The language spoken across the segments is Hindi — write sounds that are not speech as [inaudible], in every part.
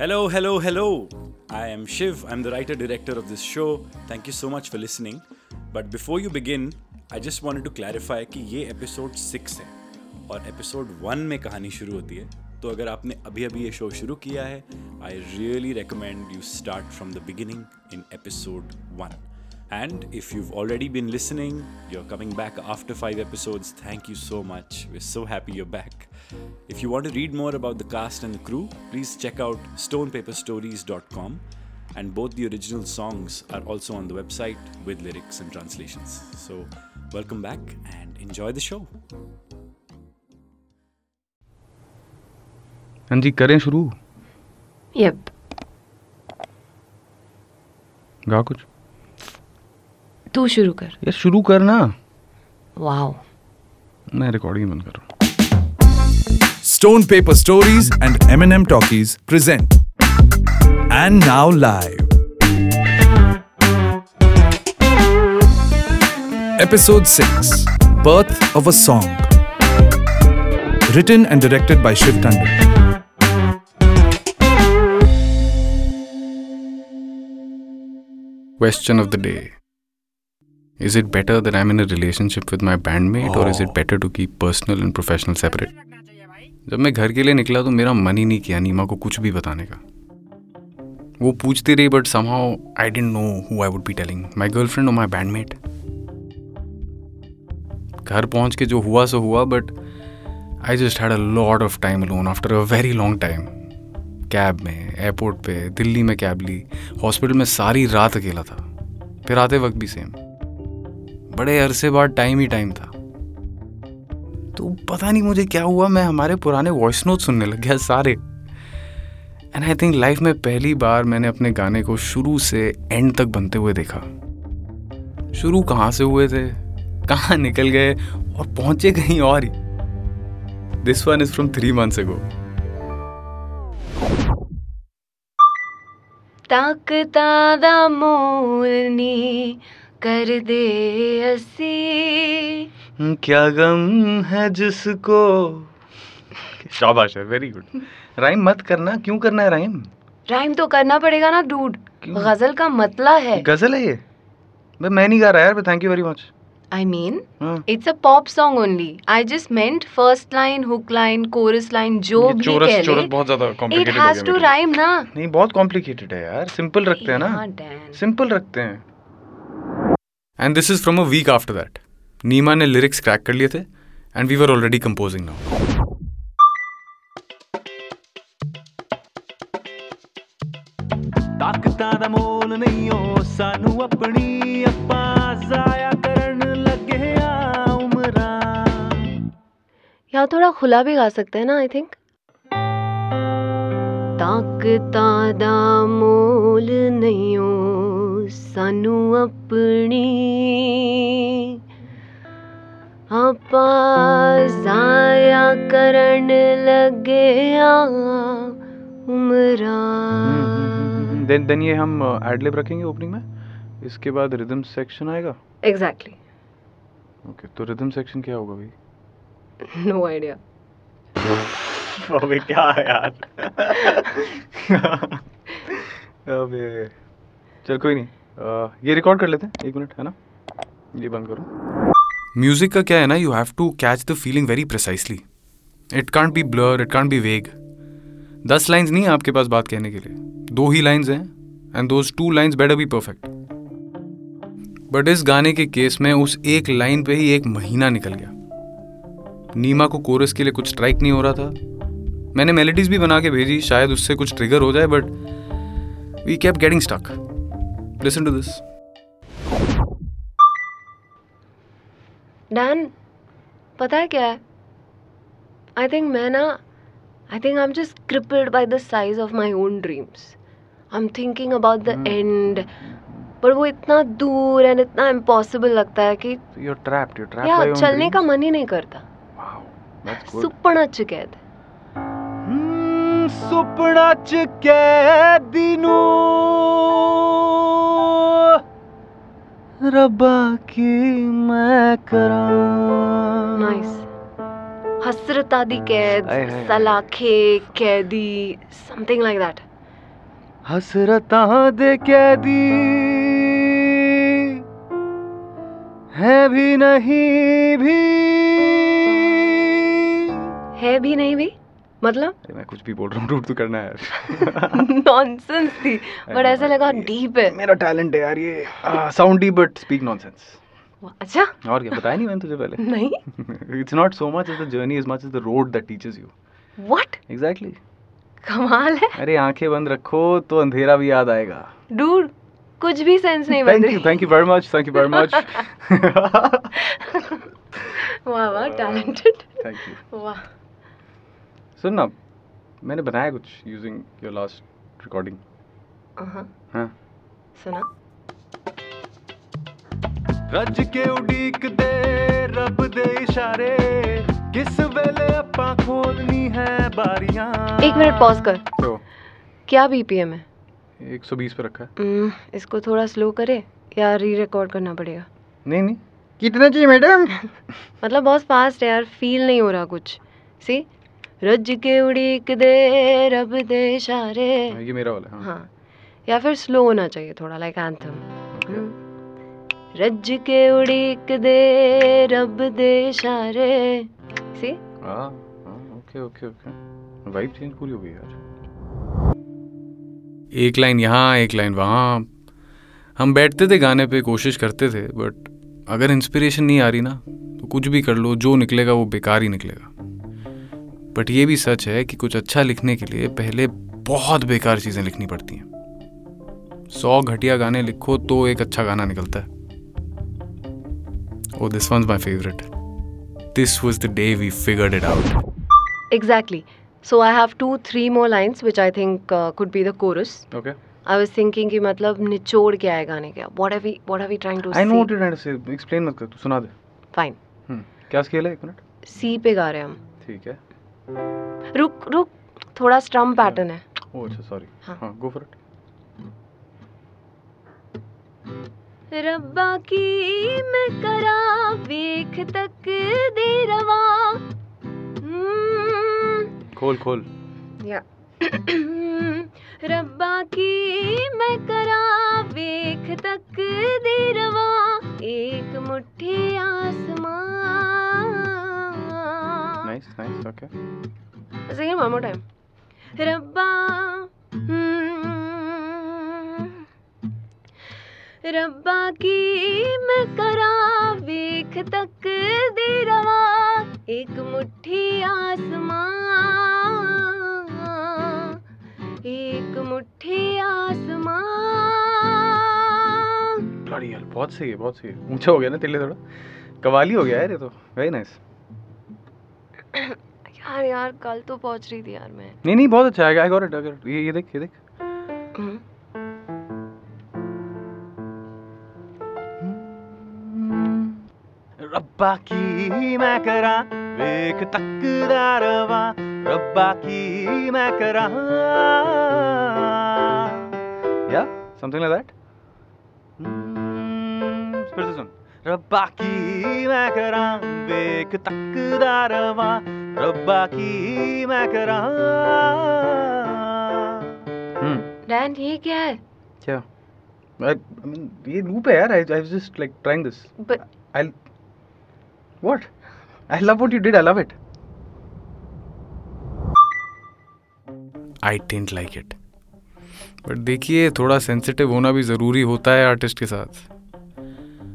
Hello, hello, hello. I am Shiv. I'm the writer director of this show. Thank you so much for listening. But before you begin, I just wanted to clarify कि ये एपिसोड सिक्स है और एपिसोड वन में कहानी शुरू होती है तो अगर आपने अभी अभी ये शो शुरू किया है I really recommend you start from the beginning in episode one And if you've already been listening, you're coming back after five episodes, thank you so much. We're so happy you're back. If you want to read more about the cast and the crew, please check out stonepaperstories.com. And both the original songs are also on the website with lyrics and translations. So, welcome back and enjoy the show. हाँ जी करें शुरू यप गा कुछ तू शुरू कर। यार शुरू कर ना वाओ। मैं रिकॉर्डिंग बंद कर रहा हूँ। Stone paper stories and M N M talkies present and now live episode six birth of a song written and directed by Shiv Tandon Question of the day. Is it better that I'm in a relationship with my bandmate oh. or is it better to keep personal and professional separate? जब मैं घर के लिए निकला तो मेरा मन ही नहीं किया नीमा को कुछ भी बताने का। वो पूछती रही but somehow I didn't know who I would be telling my girlfriend और माय बैंडमेट घर पहुँच के जो हुआ सो हुआ but I just had a lot of time alone after a very long time cab में एयरपोर्ट पे दिल्ली में कैब ली हॉस्पिटल में सारी रात अकेला था। फिर आते वक्त भी सेम बड़े अरसे बाद टाइम ही टाइम था। तो पता नहीं मुझे क्या हुआ, मैं हमारे पुराने वॉइस नोट सुनने लग गया सारे। एंड आई थिंक लाइफ में पहली बार मैंने अपने गाने को शुरू से एंड तक बनते हुए देखा। शुरू कहाँ से हुए थे, कहाँ निकल गए और पहुँचे कहीं और ही। This one is from three months ago ताकता दा मोरनी कर दे असी। हम्म, क्या गम है जिसको? शाबाश है वेरी गुड राइम मत करना क्यों करना है राइम राइम तो करना पड़ेगा ना डूड गज़ल का मतला है। गज़ल है ये? मैं मैं नहीं गा रहा यार thank you very much I mean it's a pop song only I just meant first line hook line chorus line जो भी चोरस, कह चोरस बहुत ज़्यादा complicated it has to rhyme ना. नहीं बहुत कॉम्प्लिकेटेड है यार. सिंपल रखते हैं ना. सिंपल रखते हैं. and this is from a week after that Neema ने लिरिक्स क्रैक कर लिए थे and we were already composing now ਤਾਕਤਾਂ ਦਾ ਮੋਲ ਨਹੀਂ ਓ ਸਾਨੂੰ ਆਪਣੀ ਆਪਾਂ ਜ਼ਾਇਆ ਕਰਨ ਲੱਗੇ ਆ ਉਮਰਾਂ यहाँ थोड़ा खुला भी गा सकते हैं ना आई थिंक ਤਾਕਤਾਂ ਦਾ ਮੋਲ ਨਹੀਂ ਓ सानू अपनी। आप जाया करण लगे उमरा। हम्म, हम्म, हम्म, देन देन ये हम एडलिब रखेंगे ओपनिंग में। इसके बाद रिदम सेक्शन आएगा? Exactly exactly. ओके okay, तो रिदम सेक्शन क्या होगा भाई? [laughs] नो आइडिया [laughs] अबे क्या है यार? [laughs] अबे चल कोई नहीं। ये रिकॉर्ड कर लेते हैं, एक मिनट है ना? ये बंद करो। म्यूज़िक का क्या है ना you have to catch the feeling very precisely it can't be blur it can't be vague दस लाइंस नहीं है आपके पास बात कहने के लिए। दो ही लाइंस हैं and those two lines better be perfect but इस गाने के केस में उस एक लाइन पे ही एक महीना निकल गया। नीमा को कोरस के लिए कुछ स्ट्राइक नहीं हो रहा था। मैंने मेलोडीज भी बना के भेजी, शायद उससे कुछ ट्रिगर हो जाए but we keep getting stuck listen to this Dan पता है क्या है? आई थिंक मैं ना I think I am just crippled by the size of my own dreams I am thinking about the end पर वो इतना दूर एंड इतना इम्पॉसिबल लगता है कि you are trapped you trapped यार चलने का मन ही नहीं करता। दैट्स गुड सुपना चिकैद ਹਮ, रबा की मैं करा। नाइस हसरत आदि कैद सलाखे कैदी समथिंग लाइक दैट हसरत आदि कैदी है भी नहीं भी। है भी नहीं भी? मतलब? अरे मैं कुछ भी बोल रहा हूँ रूट तो करना है नॉनसेंस [laughs] थी। बट ऐसा लगा डीप है। मेरा टैलेंट है यार ये साउंड डी बट स्पीक नॉनसेंस अच्छा? और क्या बताया नहीं मैंने तुझे पहले? [laughs] नहीं। It's not so much as the journey as much as the road that teaches you what exactly कमाल है। अरे आँखें बंद रखो तो अंधेरा भी याद आएगा। डूड कुछ भी सेंस नहीं बन रही। Thank you very much thank you very much वाह वाह टैलेंटेड थैंक यू वाह। सुन ना मैंने बनाया कुछ यूजिंग योर लास्ट रिकॉर्डिंग हाँ हाँ सुना ਰੱਜ ਕੇ ਉਡੀਕਦੇ ਰੱਬ ਦੇ ਇਸ਼ਾਰੇ ਕਿਸ ਵੇਲੇ ਆਪਾਂ ਖੋਲਣੀ ਹੈ ਬਾਰੀਆਂ एक मिनट पॉज कर तो क्या बीपीएम है एक सौ बीस पे रखा है हम्म, इसको थोड़ा स्लो करे या री रिकॉर्ड करना पड़ेगा नहीं नहीं कितना चाहिए मैडम [laughs] मतलब बहुत फास्ट है यार फील नहीं हो रहा कुछ सी रज के उड़ीक दे रब दे इशारे ये मेरा वाला हाँ। हाँ या फिर स्लो होना चाहिए थोड़ा लाइक एंथम रज के उड़ीक दे रब दे इशारे सी हाँ हाँ okay okay okay vibe change पूरी हो गई यार। एक लाइन यहाँ एक लाइन वहाँ। हम बैठते थे गाने पे कोशिश करते थे बट अगर इंस्पिरेशन नहीं आ रही ना तो कुछ भी कर लो जो निकलेगा वो बेकार ही निकलेगा। बट ये भी सच है कि कुछ अच्छा लिखने के लिए पहले बहुत बेकार चीज़ें लिखनी पड़ती हैं। सौ घटिया गाने लिखो तो एक अच्छा गाना निकलता है। ओ this one my favourite this was the day we figured it out Exactly. So I have two, three more lines which I think uh, could be the chorus. Okay I was thinking कि मतलब निचोड़ क्या है गाने का What are we What are we trying to I know say? What you trying to say explain मत कर तू सुना दे। Fine. हम्म क्या स्केल है? एक मिनट। C पे गा रहे हैं हम। ठीक है। रुक रुक थोड़ा स्ट्रम पैटर्न है। ओ अच्छा सॉरी हाँ। गो फॉर इट रब्बा की मैं करा वेख तक दे रवा। हम्म, खोल खोल। या। रब्बा की मैं करा वेख तक दे रवा। एक मुट्ठी आसमां nice nice okay Sing it one more time. रब्बा हम्म, रब्बा की मैं करा वेख तक दे रवा एक मुट्ठी आसमां एक मुट्ठी आसमां बहुत सही है बहुत सही है। ऊँचा हो गया ना तिल्ले थोड़ा। कवाली हो गया यार ये तो। वेरी नाइस यार यार कल तो पहुंच रही थी यार मैं नहीं नहीं बहुत अच्छा है आई गॉट इट अगर ये ये देख ये देख हम्म, ਰੱਬਾ ਕੀ ਮੈਂ ਕਰਾਂ ਵੇਖ ਤੱਕਦਾ ਰਵਾਂ ਰੱਬਾ ਕੀ ਮੈਂ ਕਰਾਂ या समथिंग लाइक दैट ਹਮ, ਫਿਰ ਤੋਂ ਸੁਣ ਰੱਬਾ ਕੀ ਮੈਂ ਕਰਾਂ ਵੇਖ ਤੱਕਦਾ ਰਵਾਂ रब्बा की मैं करा। डैन ये क्या है। क्या? I, I mean, ये लूप है यार I I was just like trying this but I what I love what you did I love it I didn't like it but देखिए थोड़ा सेंसिटिव होना भी ज़रूरी होता है आर्टिस्ट के साथ।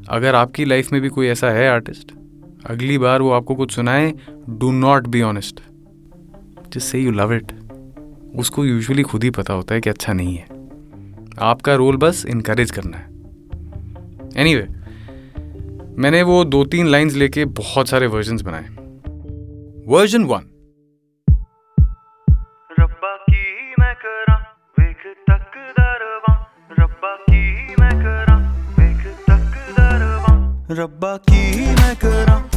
अगर आपकी लाइफ में भी कोई ऐसा है आर्टिस्ट अगली बार वो आपको कुछ सुनाए डू नॉट बी ऑनेस्ट जिस से यू लव इट उसको यूजुअली खुद ही पता होता है कि अच्छा नहीं है। आपका रोल बस इनक्रेज करना है। एनी anyway, मैंने वो दो तीन लाइंस लेके बहुत सारे वर्जन बनाए। वर्जन वन रब्बा की मैं करा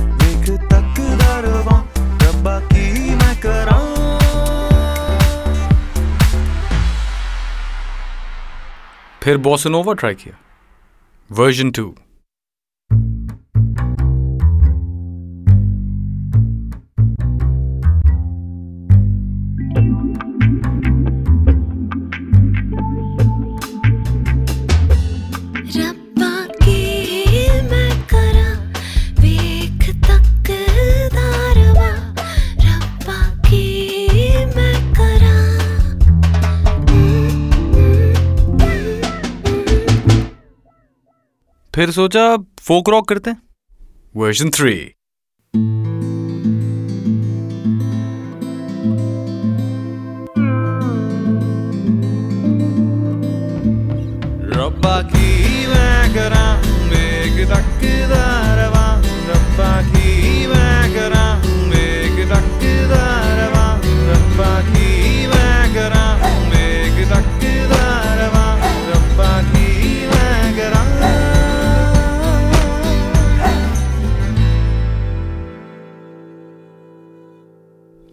फिर बॉसनोवा ट्राई किया। वर्जन टू सोचा फोक रॉक करते हैं। वर्जन थ्री रब्बा की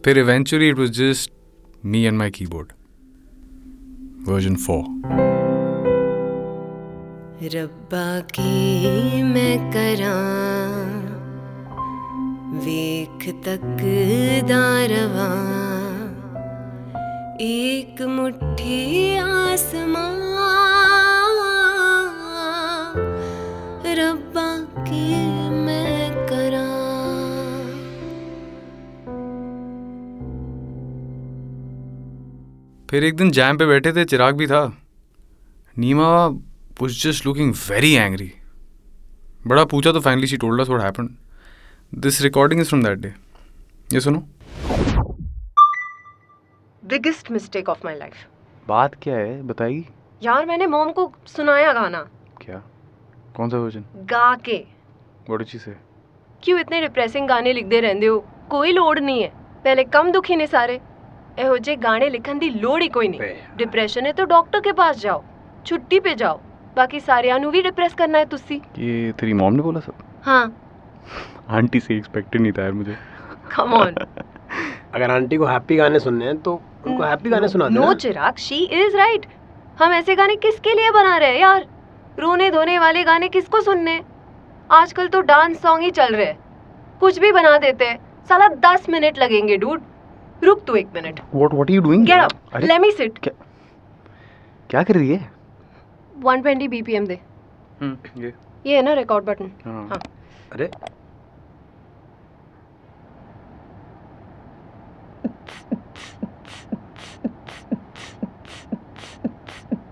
फिर eventually it was just me and my keyboard version four रब्बा की मैं करा, वेख तक दारवा एक मुट्ठी आसमां, रब्बा की फिर एक दिन जैम पे बैठे थे चिराग भी था। Neema was just looking very angry बड़ा पूछा तो finally she told us what happened this recording is from that day ये सुनो। Biggest mistake of my life बात क्या है? बताइए। यार मैंने मॉम को सुनाया गाना। क्या? कौन सा वर्जन गा के। What did she say. क्यों इतने डिप्रेसिंग गाने लिखते रहते हो? कोई लोड नहीं है। पहले कम दुखी ने सारे। ਇਹੋ ਜਿਹੇ ਗਾਣੇ ਲਿਖਣ ਦੀ ਲੋੜ ਹੀ ਕੋਈ ਨਹੀਂ ਡਿਪਰੈਸ਼ਨ ਹੈ ਤਾਂ ਡਾਕਟਰ ਕੇ ਪਾਸ ਜਾਓ ਛੁੱਟੀ पे ਜਾਓ ਬਾਕੀ ਸਾਰਿਆਂ ਨੂੰ ਵੀ ਡਿਪਰੈਸ ਕਰਨਾ ਹੈ ਤੁਸੀਂ ये तेरी मॉम ने बोला सब ਹਾਂ आंटी से एक्सपेक्टेड नहीं था यार मुझे कम ऑन [laughs] अगर आंटी को हैप्पी गाने सुनने हैं तो उनको हैप्पी गाने सुना नो देना चिराग शी इज राइट हम ऐसे गाने किसके लिए बना रहे हैं यार रोने धोने वाले गाने किसको सुनने आजकल तो डांस सॉन्ग ही चल रहे हैं कुछ भी बना देते हैं साला दस मिनट लगेंगे डूड रुक तू एक minute. What what are you doing get up let me sit क्या कर रही है? 120 बीपीएम दे। ये। ये है ना रिकॉर्ड बटन हाँ। हाँ। अरे।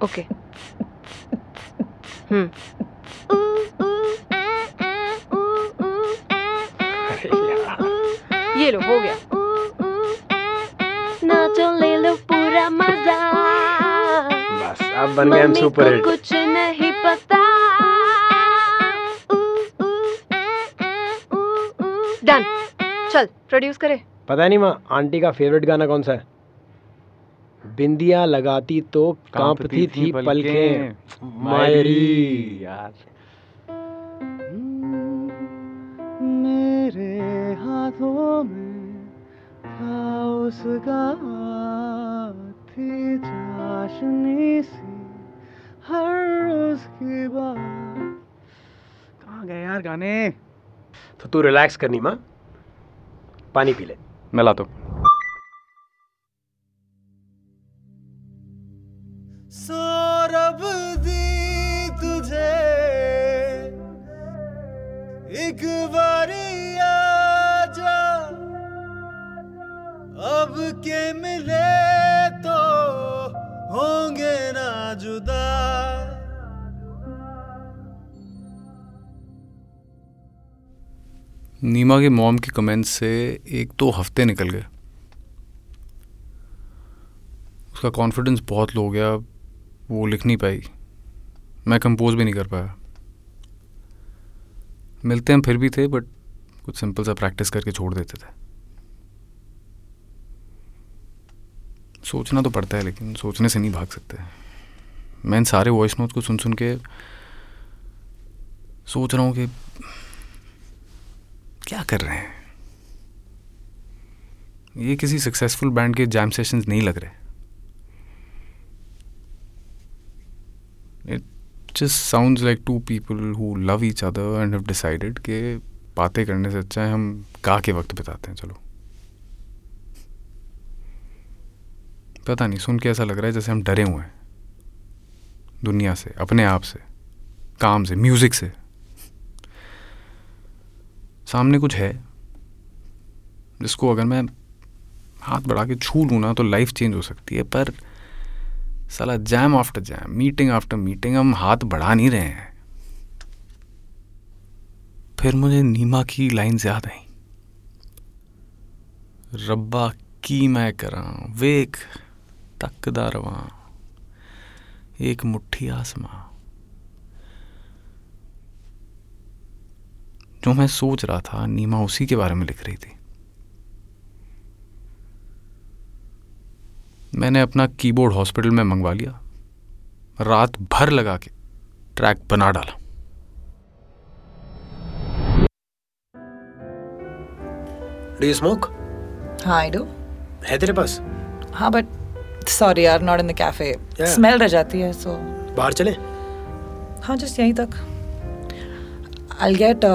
ओके हम्म [laughs] ये लो हो गया। बन गए हम सुपर हिट। कुछ नहीं पता। डन चल प्रोड्यूस करे। पता नहीं माँ आंटी का फेवरेट गाना कौन सा है? बिंदिया लगाती तो कांपती थी पलकें। मायरी। यार। मेरे हाथों में था उसका थी चाशनी सी हर उसकी बात। कहाँ गए यार गाने? तो तू रिलैक्स करनी माँ। पानी पी ले। मैं लाता हूँ सौरभ दी तुझे एक बारी आजा अब के मिले तो होंगे ना जुदा। नीमा के मॉम के कमेंट्स से एक दो तो हफ़्ते निकल गए। उसका कॉन्फिडेंस बहुत लो गया, वो लिख नहीं पाई। मैं कंपोज भी नहीं कर पाया। मिलते हम फिर भी थे बट कुछ सिंपल सा प्रैक्टिस करके छोड़ देते थे। सोचना तो पड़ता है, लेकिन सोचने से नहीं भाग सकते। मैं इन सारे वॉइस नोट्स को सुन सुन के सोच रहा हूँ कि क्या कर रहे हैं? ये किसी सक्सेसफुल बैंड के जैम सेशंस नहीं लग रहे। It just sounds like two people who love each other and have decided कि बातें करने से अच्छा है, हम गा के वक्त बिताते हैं, चलो। पता नहीं, सुन के ऐसा लग रहा है जैसे हम डरे हुए हैं। दुनिया से, अपने आप से, काम से म्यूज़िक से। सामने कुछ है। जिसको अगर मैं हाथ बढ़ा के छू लूँ ना तो लाइफ चेंज हो सकती है, पर साला jam after jam meeting after meeting हम हाथ बढ़ा नहीं रहे हैं। फिर मुझे नीमा की लाइन याद आई। रब्बा की मैं करा, वेख, तकदा रवां, एक मुट्ठी आसमां। जो मैं सोच रहा था नीमा उसी के बारे में लिख रही थी। मैंने अपना कीबोर्ड हॉस्पिटल में मंगवा लिया। रात भर लगा के ट्रैक बना डाला। डू यू स्मोक हाँ आई डू है तेरे पास? हाँ बट सॉरी यार not in the cafe Yeah. Smell रह जाती है सो बाहर चले? हाँ जस्ट यहीं तक. आई गेट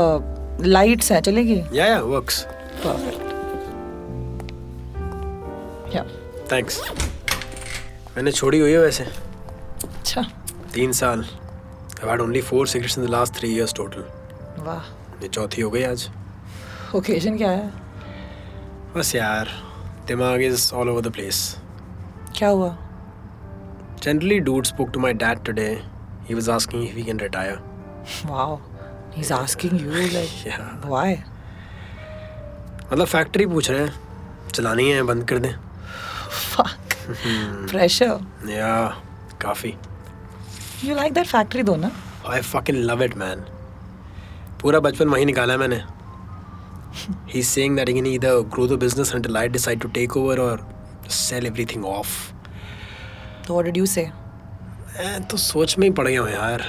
लाइट्स हैं चलेगी? या या वर्क्स परफेक्ट या थैंक्स मैंने छोड़ी हुई है वैसे। अच्छा। तीन साल। I had only four cigarettes in the last three years total वाह। ये चौथी हो गई आज। ओकेजन क्या है? बस यार दिमाग is all over the place क्या हुआ? Generally dude spoke to my dad today he was asking if he can retire wow is asking you like yeah why मतलब फैक्ट्री पूछ रहे हैं चलानी है बंद कर दें। फक प्रेशर या काफ़ी। यू लाइक दैट फैक्ट्री दो ना I fucking love it man पूरा बचपन वहीं निकाला है मैंने। He saying that he can either grow the business until I decide to take over or sell everything off. तो व्हाट डिड यू से तो सोच में ही पड़ गया हूँ यार।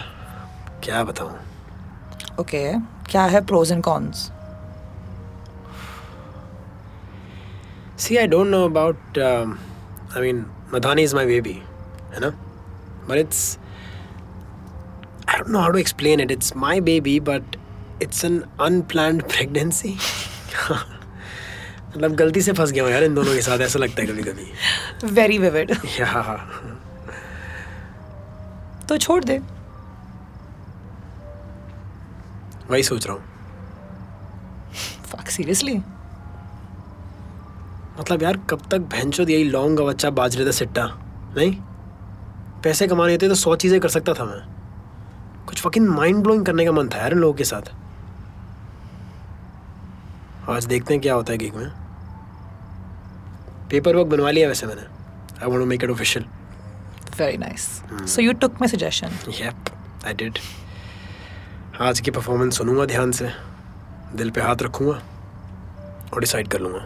क्या बताऊँ? ओके क्या है pros and cons see I don't know about I mean Madhani is my baby है ना? But it's I don't know how to explain it it's my baby but it's an unplanned pregnancy मतलब गलती से फंस गया हूँ यार इन दोनों के साथ ऐसा लगता है कभी कभी वेरी विविड तो छोड़ दे। वही सोच रहा हूँ। फक सीरियसली मतलब यार कब तक भैंचोद यही लौंग का बच्चा बाज रहे सिट्टा? नहीं? पैसे कमाने थे तो सौ चीज़ें कर सकता था मैं। कुछ फकिंग माइंड ब्लोइंग करने का मन था यार इन लोगों के साथ। आज देखते हैं क्या होता है गिग में। पेपर वर्क बनवा लिया वैसे मैंने। I want to make it official very nice so you took my suggestion yup I did आज की परफॉर्मेंस सुनूँगा ध्यान से। दिल पे हाथ रखूँगा और डिसाइड कर लूँगा।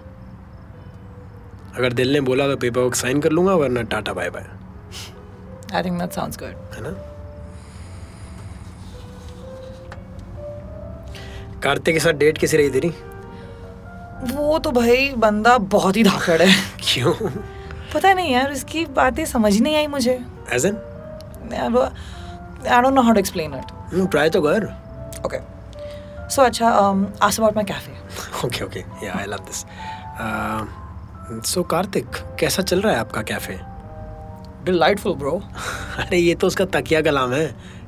अगर दिल ने बोला तो पेपर वर्क साइन कर लूँगा वरना tata bye bye I think that sounds good है ना? कार्तिक के साथ डेट कैसी रही तेरी? वो तो भाई बंदा बहुत ही धाकड़ है। क्यों? पता नहीं यार उसकी बातें समझ नहीं आई मुझे। As an I don't know how to explain it try तो कर। ओके सो अच्छा ask about my cafe okay okay yeah I love this so Kartik कैसा चल रहा है आपका कैफ़े डिलाइटफुल ब्रो अरे ये तो उसका तकिया कलाम है।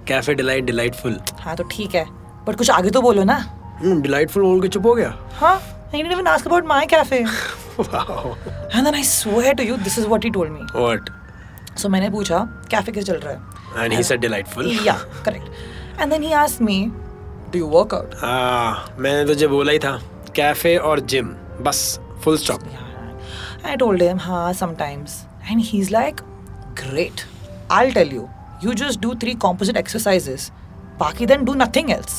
कैफ़े डिलाइट डिलाइटफुल हाँ तो ठीक है। बट कुछ आगे तो बोलो ना। डिलाइटफुल बोल के चुप हो गया? हाँ I didn't even ask about my cafe. [laughs] Wow And then I swear to you, this is what he told me. What So मैंने पूछा कैफ़े कैसे चल रहा है? And he said delightful Yeah, correct. And then he asked me, Do you work out? हाँ मैंने तुझे बोला ही था कैफ़े और जिम बस full stop I told him, हाँ, sometimes. And he's like, Great. I'll tell you. You just do three composite exercises. बाकी then do nothing else.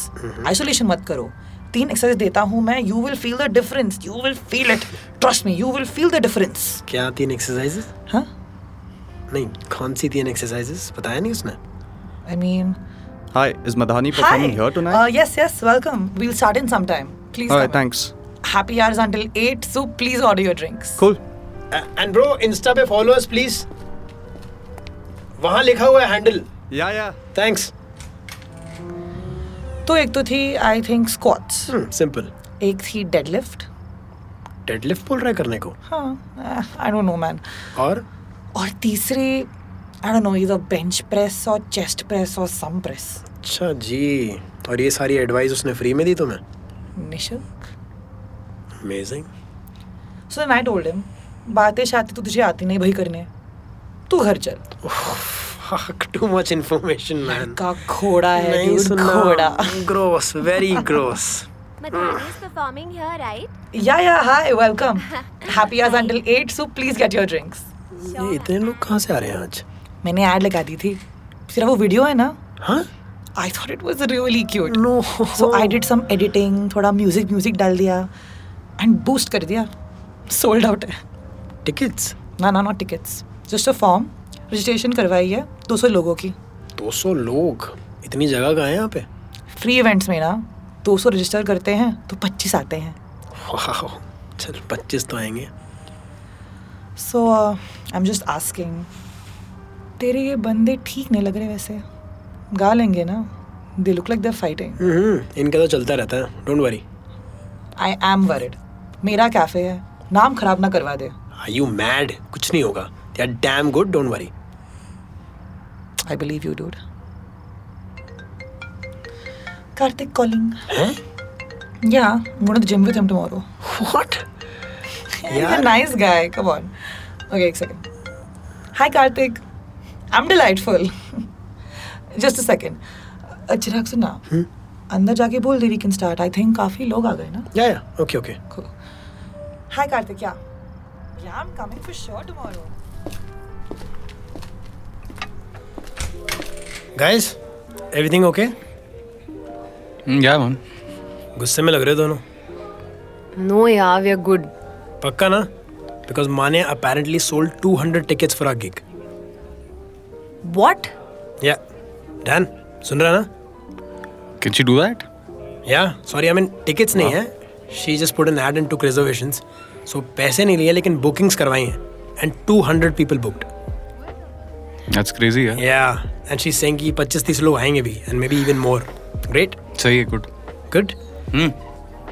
Isolation मत करो. तीन एक्सरसाइज देता हूँ मैं you will feel the difference you will feel it trust me you will feel the difference क्या तीन एक्सरसाइजेस हाँ नहीं कौन सी तीन एक्सरसाइजेस बताया नहीं उसने I mean Hi, is Madhani performing Hi. here tonight? Uh, yes, yes, welcome. We'll start in some time. Please All come right, in. thanks. Happy hours until 8, so please order your drinks. Cool. And bro insta पे फॉलो अस प्लीज़ वहाँ लिखा हुआ है हैंडल Yeah, yeah. थैंक्स तो एक तो थी आई थिंक स्क्वाट्स सिंपल एक थी डेडलिफ्ट डेडलिफ्ट बोल रहा है करने को हाँ आई डोंट नो मैन और और तीसरी आई डोंट नो इधर बेंच प्रेस और चेस्ट प्रेस और सम प्रेस अच्छा जी और ये सारी एडवाइस उसने फ्री में दी तुम्हें? निशुल्क। Amazing so then I told him बातें शातें तो तुझे आती नहीं भाई करने। तू घर चल। Fuck too much information man का घोड़ा है नहीं सुनना घोड़ा gross very gross Madhani is performing here, right? Yeah, yeah, hi, welcome. [laughs] Happy hours until 8, so please get your drinks. ये इतने लोग कहाँ से आ रहे हैं आज? मैंने ऐड लगा दी थी। तेरा वो वीडियो है ना? हाँ? I thought it was really cute no so I did some editing थोड़ा म्यूज़िक म्यूज़िक डाल दिया एंड बूस्ट कर दिया। सोल्ड आउट है। टिकट्स ना ना not tickets just a form registration करवाई है 200 लोगों की। 200 लोग? इतनी जगह कहाँ है यहाँ पे? फ्री इवेंट्स में ना 200 रजिस्टर करते हैं तो 25 आते हैं। चल 25 तो आएँगे। So I am just asking तेरे ये बंदे ठीक नहीं लग रहे वैसे। गा लेंगे ना। They look like they fighting hmm इनका तो चलता रहता है। Don't worry I am worried मेरा कैफ़े है। नाम खराब ना करवा दे। आर यू मैड कुछ नहीं होगा। They are damn good don't worry I believe you dude Karthik calling हैं या I'm going to the gym with him tomorrow. What [laughs] He's a nice guy. Come on. Okay, एक second. Hi, Karthik. I'm delightful. Just a second. Uh, Chirag सुना अंदर जाके बोल दे we can start I think काफ़ी लोग आ गए ना yeah yeah okay okay Cool. Hi, Karthik. Yeah. Yeah, I'm coming for sure tomorrow. Guys everything okay yeah man गुस्से में लग रहे हो दोनों No, yeah, we're good. पक्का ना बिकॉज़ माने apparently sold 200 tickets for our gig What? Yeah Dan सुन रहा ना? Can she do that yeah sorry I mean tickets नहीं है. She just put an ad and to reservations so पैसे नहीं लिए लेकिन बुकिंग्स करवाई हैं. And 200 people booked that's crazy है या एंड शी सेइंग कि 25 30 लोग आएँगे भी maybe even more great सही है good good hmm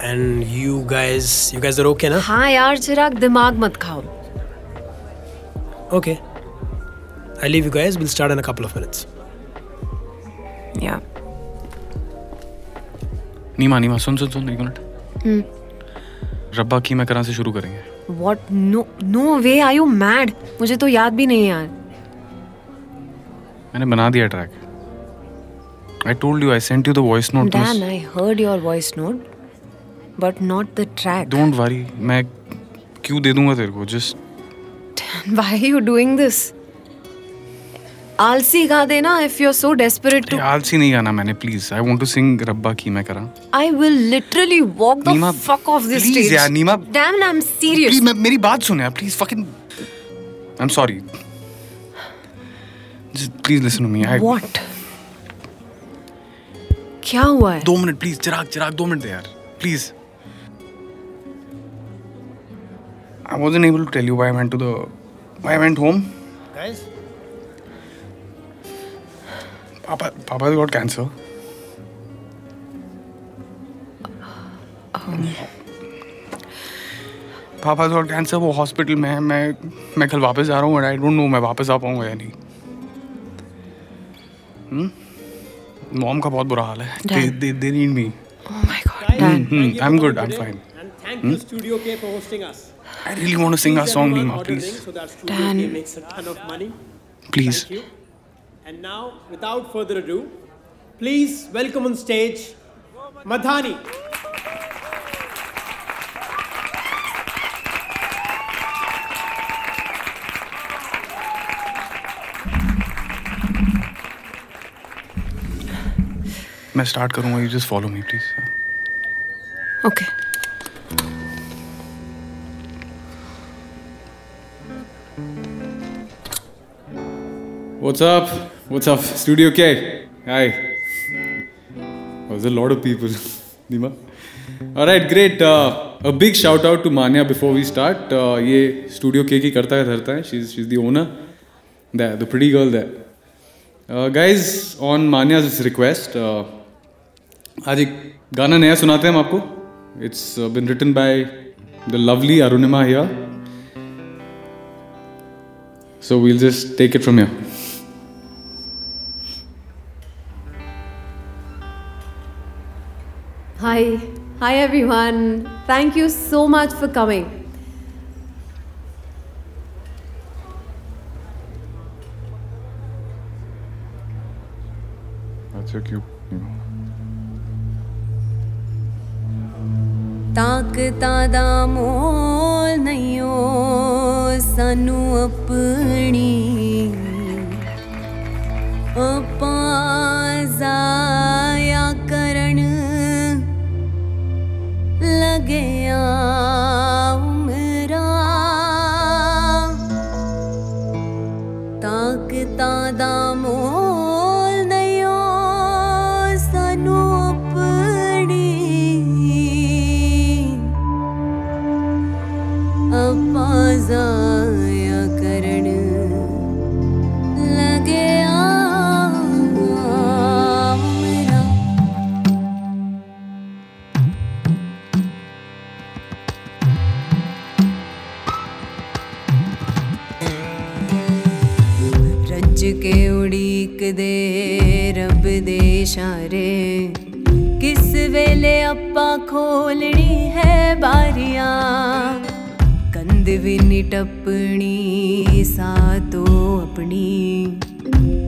and you guys you guys are okay ना हाँ यार चिराग दिमाग मत खाओ। Okay I leave you guys will start in a couple of minutes yeah Neema Neema सुन सुन सुन एक मिनट रब्बा की मैं करा से शुरू करेंगे What? No, no way. Are you mad? मुझे तो याद भी नहीं यार मैंने बना दिया track I told you I sent you the voice note Dan, I heard your voice note, but not the track. Don't worry मैं क्यों दे दूँगा तेरे को just [laughs] Why are you doing this? आलसी गा देना if you are so desperate to आलसी नहीं गाना मैंने please I want to sing रब्बा की मैं करा। I will literally walk the fuck off this stage please यार नीमा। Damn I am serious please मेरी बात सुन यार please fucking I am sorry please listen to me I what क्या हुआ है? दो मिनट प्लीज़ चिराग चिराग दो मिनट यार please I wasn't able to tell you why I went to the why I went home. Guys, Papa Papa's got cancer. Papa's got cancer वो हॉस्पिटल में है मैं मैं कल वापस जा रहा हूँ आई डोंट नो मैं वापस आ पाऊँगा या नहीं मॉम का बहुत बुरा हाल है they. They they need me Oh my god, Dan. I am good I am fine And thank you, Studio K, for hosting us. I really want to sing a song Neema Ordering please so that Studio Dan. K And now, without further ado, please welcome on stage Madhani. मैं स्टार्ट करूंगा you just follow me please Okay. What's up? What's up? Studio K. Hi. Oh, there's a lot of people. Nima. All right, great. Uh, a big shout out to Manya before we start. Uh, ये Studio K की करता है धरता है. She's she's the owner. There, the pretty girl there. Uh, guys, on Manya's request, uh, आज एक गाना नया सुनाते हैं हम आपको. It's uh, been written by the lovely Arunima here. So we'll just take it from here. Hi. Hi, everyone. Thank you so much for coming. That's so cute. ਤਾਕਤਾਂ ਦਾ ਮੋਲ ਨਹੀਂ ਓ ਸਾਨੂੰ ਆਪਣੀ ਆਪਾਂ ਜ਼ਾਇਆ ਕਰਨ ਲੱਗਿਆ ਉਮਰਾਂ। ਤਾਕਤਾਂ ਦਾ ਆਪਣੀ ਟੱਪਣੀ ਸਾਤੋ ਆਪਣੀ।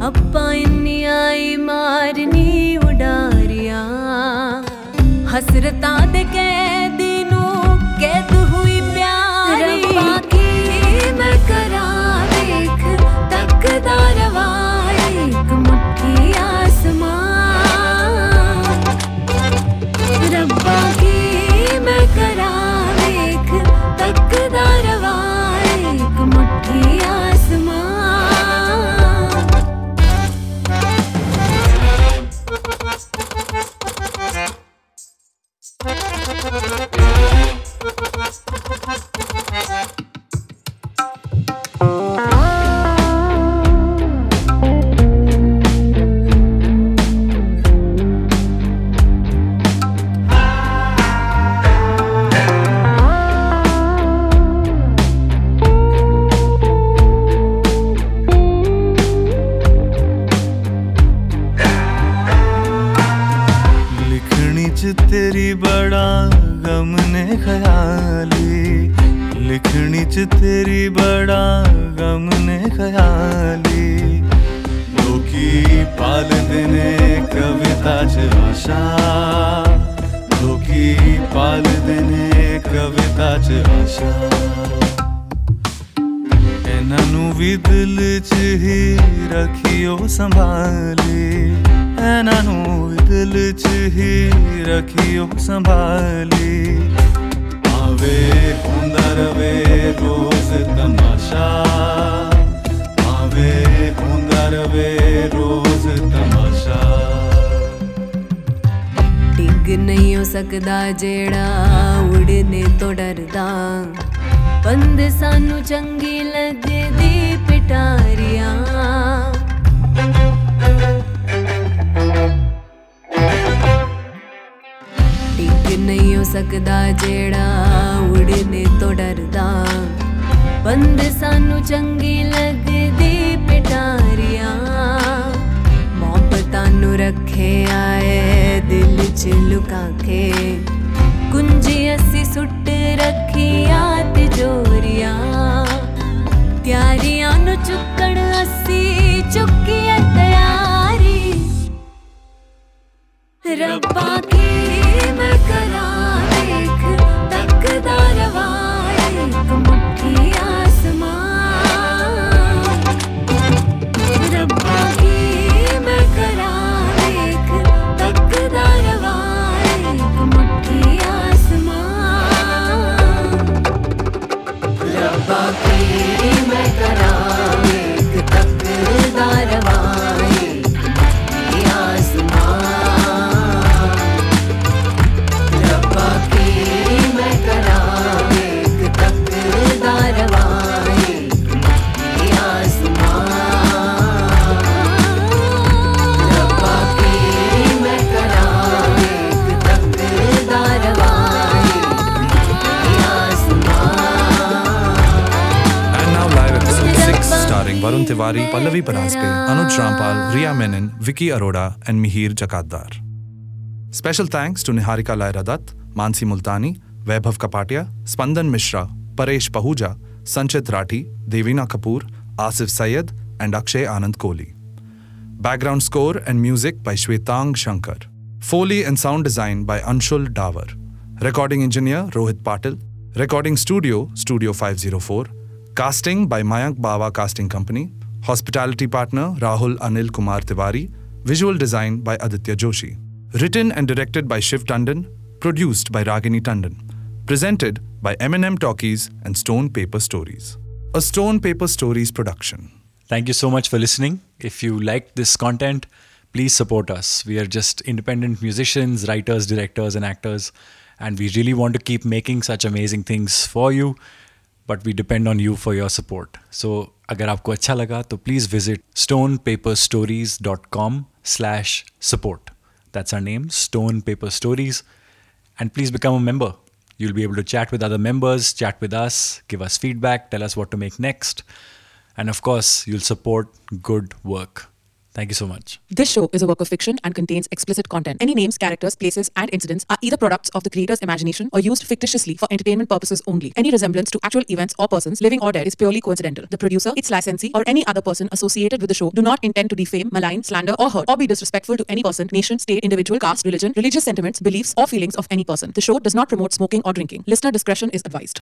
ਅੱਪਾ ਇੰਨੀ ਆਈ ਮਾਰਨੀ ਉਡਾਰਿਆ। ਹਸਰਤਾਂ ਦੇ ਕਹਿ ਖਿਆਲੀ ਲੋਕੀ ਪਾਲਦੇ ਨੇ ਕਵਿਤਾ ਚ ਆਸ਼ਾ ਲੋਕੀ ਪਾਲਦੇ ਨੇ ਕਵਿਤਾ ਚ ਆਸ਼ਾ ਇਹਨਾਂ ਨੂੰ ਵੀ ਦਿਲ 'ਚ ਹੀ ਰੱਖਿਓ ਸੰਭਾਲੀ ਇਹਨਾਂ ਨੂੰ ਵੀ ਦਿਲ 'ਚ ਹੀ ਰੱਖਿਓ ਸੰਭਾਲੀ ਆਵੇ ਹੁੰਦਾ ਰਵੇ ਰੋਜ਼ ਤਮਾਸ਼ਾ ਆਵੇ ਹੁੰਦਾ ਰਵੇ ਰੋਜ਼ ਤਮਾਸ਼ਾ ਡਿੱਗ ਨਹੀਂ ਹੋ ਸਕਦਾ ਜਿਹੜਾ ਉੜਨੇ ਤੋਂ ਡਰਦਾ ਬੰਦ ਸਾਨੂੰ ਚੰਗੀ ਲੱਗਦੀ ਪਿਟਾਰੀਆਂ ਡਿੱਗ ਨਹੀਂ ਹੋ ਸਕਦਾ ਜਿਹੜਾ ਉੜਨੇ ਤੋਂ ਡਰਦਾ ਬੰਦ ਸਾਨੂੰ ਚੰਗੀ ਲੱਗਦੀ ਪਿਟਾਰੀਆਂ ਮੁਹੱਬਤਾਂ ਨੂੰ ਰੱਖਿਆ ਏ ਦਿਲ ਚ ਲੁਕਾ ਕੇ। ਕੁੰਜੀ ਅਸੀਂ ਸੁੱਟ ਰੱਖੀਆਂ ਤਿਜੋਰੀਆਂ ਤਿਆਰੀਆਂ ਨੂੰ ਚੁੱਕਣ ਅਸੀਂ ਚੁੱਕੀਏ ਤਿਆਰੀ। ਰੱਬਾ ਕੀ ਮੈਂ ਕਰਾਂ? विचारवान् Tiwari, Pallavi Paraspe, Anuj Rampal, Riya Menon, Vicky Arora and Mihir Jakaddar. Special thanks to Niharika Laira Dutt, Mansi Multani, Vaibhav Kapatia, Spandan Mishra, Paresh Pahuja, Sanchit Rathi, Devina Kapoor, Asif Syed and Akshay Anand Kohli. Background score and music by Shwetang Shankar. Foley and sound design by Anshul Davar. Recording engineer Rohit Patil. Recording studio Studio 504. Casting by Mayank Bawa Casting Company. Hospitality partner Rahul Anil Kumar Tiwari. Visual design by Aditya Joshi. Written and directed by Shiv Tandon. Produced by Ragini Tandon. Presented by M&M Talkies and Stone Paper Stories. A Stone Paper Stories production. Thank you so much for listening. If you liked this content, please support us. We are just independent musicians, writers, directors, and actors, and we really want to keep making such amazing things for you. But we depend on you for your support. So, अगर आपको अच्छा लगा तो please visit stonepaperstories.com slash support. That's our name, Stone Paper Stories. And please become a member. You'll be able to chat with other members, chat with us, give us feedback, tell us what to make next. And of course, you'll support good work. Thank you so much. This show is a work of fiction and contains explicit content. Any names, characters, places, and incidents are either products of the creator's imagination or used fictitiously for entertainment purposes only. Any resemblance to actual events or persons, living or dead, is purely coincidental. The producer, its licensee, or any other person associated with the show do not intend to defame, malign, slander, or hurt, or be disrespectful to any person, nation, state, individual, caste, religion, religious sentiments, beliefs, or feelings of any person. The show does not promote smoking or drinking. Listener discretion is advised.